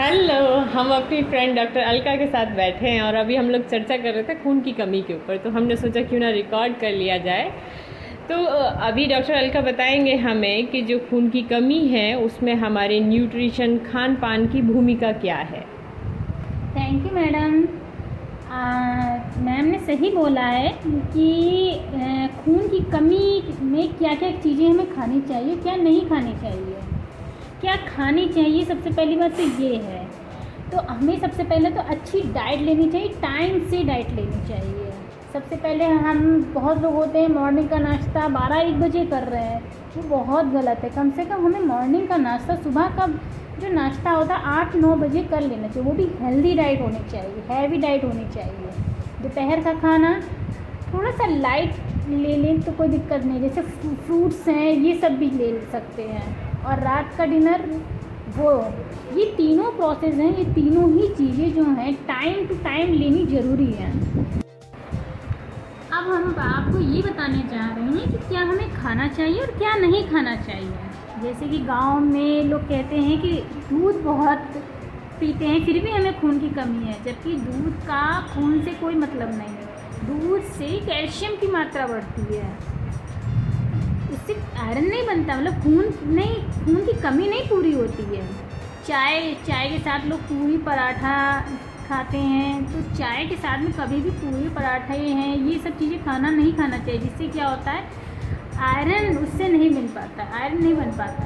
Hello हम अपनी friend doctor Alka के साथ बैठे हैं और अभी हम लोग चर्चा कर रहे थे खून की कमी के ऊपर तो हमने सोचा क्यों ना रिकॉर्ड कर लिया जाए। तो अभी डॉक्टर अलका बताएँगे हमें कि जो खून की कमी है, उसमें हमारे न्यूट्रिशन खान पान की भूमिका क्या है। थैंक यू मैडम मैम ने सही बोला है कि खून की कमी में क्या क्या चीज़ें हमें खानी चाहिए, क्या नहीं खानी चाहिए। क्या खानी चाहिए? सबसे पहली बात तो ये है। तो हमें सबसे पहले तो अच्छी डाइट लेनी चाहिए टाइम से डाइट लेनी चाहिए। सबसे पहले हम, बहुत लोग होते हैं मॉर्निंग का नाश्ता बारह एक बजे कर रहे हैं। वो बहुत गलत है। कम से कम हमें मॉर्निंग का नाश्ता, सुबह का जो नाश्ता होता है, आठ नौ बजे कर लेना चाहिए। वो भी हेल्दी डाइट होनी चाहिए हैवी डाइट होनी चाहिए। दोपहर का खाना थोड़ा सा लाइट ले लें तो कोई दिक्कत नहीं जैसे फ्रूट्स हैं, ये सब भी ले सकते हैं। और रात का डिनर, वो, ये तीनों प्रोसेस हैं, ये तीनों ही चीज़ें जो हैं टाइम टू टाइम लेनी ज़रूरी है। अब हम आपको ये बताने चाह रहे हैं कि क्या हमें खाना चाहिए और क्या नहीं खाना चाहिए। जैसे कि गाँव में लोग कहते हैं कि दूध बहुत पीते हैं, फिर भी हमें खून की कमी है, जबकि दूध का खून से कोई मतलब नहीं है। दूध से कैल्शियम की मात्रा बढ़ती है। उससे आयरन नहीं बनता मतलब खून नहीं, खून की कमी नहीं पूरी होती है। चाय चाय के साथ लोग पूरी पराठा खाते हैं तो चाय के साथ में कभी भी पूरी पराठा हैं, ये सब चीज़ें खाना नहीं खाना चाहिए, जिससे क्या होता है आयरन उससे नहीं मिल पाता आयरन नहीं बन पाता।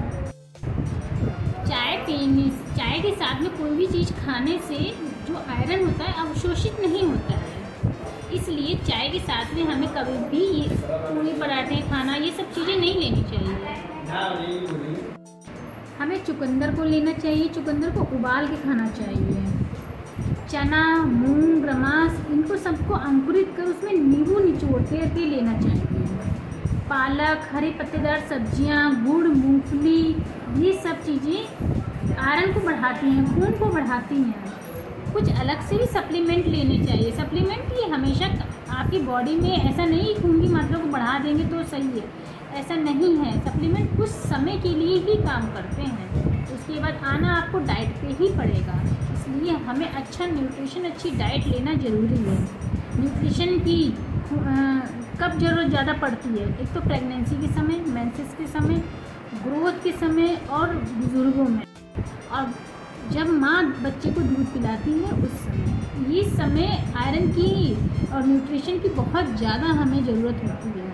चाय पीने, चाय के साथ में कोई भी चीज़ खाने से जो आयरन होता है, अवशोषित नहीं होता है। इसलिए चाय के साथ में हमें कभी भी ये पूरी पराठे, खाना, ये सब चीज़ें नहीं लेनी चाहिए। हमें चुकंदर को लेना चाहिए, चुकंदर को उबाल के खाना चाहिए। चना, मूंग, रमास, इनको सबको अंकुरित कर उसमें नींबू निचोड़ के लेना चाहिए। पालक, हरे पत्तेदार सब्ज़ियाँ, गुड़, मूंगफली, ये सब चीज़ें आयरन को बढ़ाती हैं, खून को बढ़ाती हैं। कुछ अलग से भी सप्लीमेंट लेने चाहिए। सप्लीमेंट ये हमेशा आपकी बॉडी में ऐसा नहीं खून की मात्रा को बढ़ा देंगे तो सही है। ऐसा नहीं है। सप्लीमेंट कुछ समय के लिए ही काम करते हैं। उसके बाद आना आपको डाइट पे ही पड़ेगा। इसलिए हमें अच्छा न्यूट्रिशन अच्छी डाइट लेना ज़रूरी है। न्यूट्रिशन की कब ज़रूरत ज़्यादा पड़ती है? एक तो प्रेगनेंसी के समय मेंसेस के समय ग्रोथ के समय और बुज़ुर्गों में। और जब माँ बच्चे को दूध पिलाती है, उस समय। ये समय आयरन की और न्यूट्रिशन की बहुत ज़्यादा हमें ज़रूरत होती है।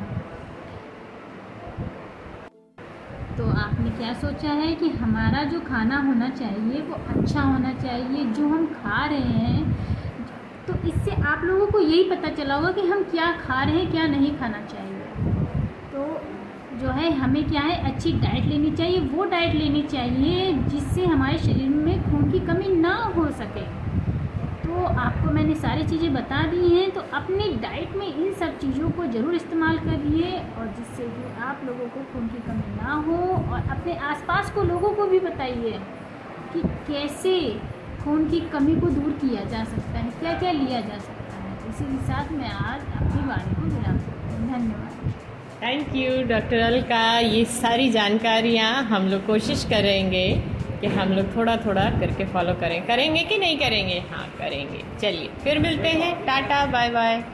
तो आपने क्या सोचा है कि हमारा जो खाना होना चाहिए, वो अच्छा होना चाहिए, जो हम खा रहे हैं? तो इससे आप लोगों को यही पता चला होगा कि हम क्या खा रहे हैं, क्या नहीं खाना चाहिए। जो है, हमें क्या है, अच्छी डाइट लेनी चाहिए, वो डाइट लेनी चाहिए जिससे हमारे शरीर में खून की कमी ना हो सके। तो आपको मैंने सारी चीज़ें बता दी हैं तो अपनी डाइट में इन सब चीज़ों को ज़रूर इस्तेमाल करिए और जिससे कि आप लोगों को खून की कमी ना हो और अपने आसपास को लोगों को भी बताइए कि कैसे खून की कमी को दूर किया जा सकता है क्या क्या लिया जा सकता है। इसी के साथ मैं आज अपनी वाणी को विराम धन्यवाद। थैंक यू डॉक्टर अलका ये सारी जानकारियाँ हम लोग कोशिश करेंगे कि हम लोग थोड़ा थोड़ा करके फॉलो करें। करेंगे कि नहीं करेंगे? हाँ करेंगे। चलिए, फिर मिलते हैं। Tata bye bye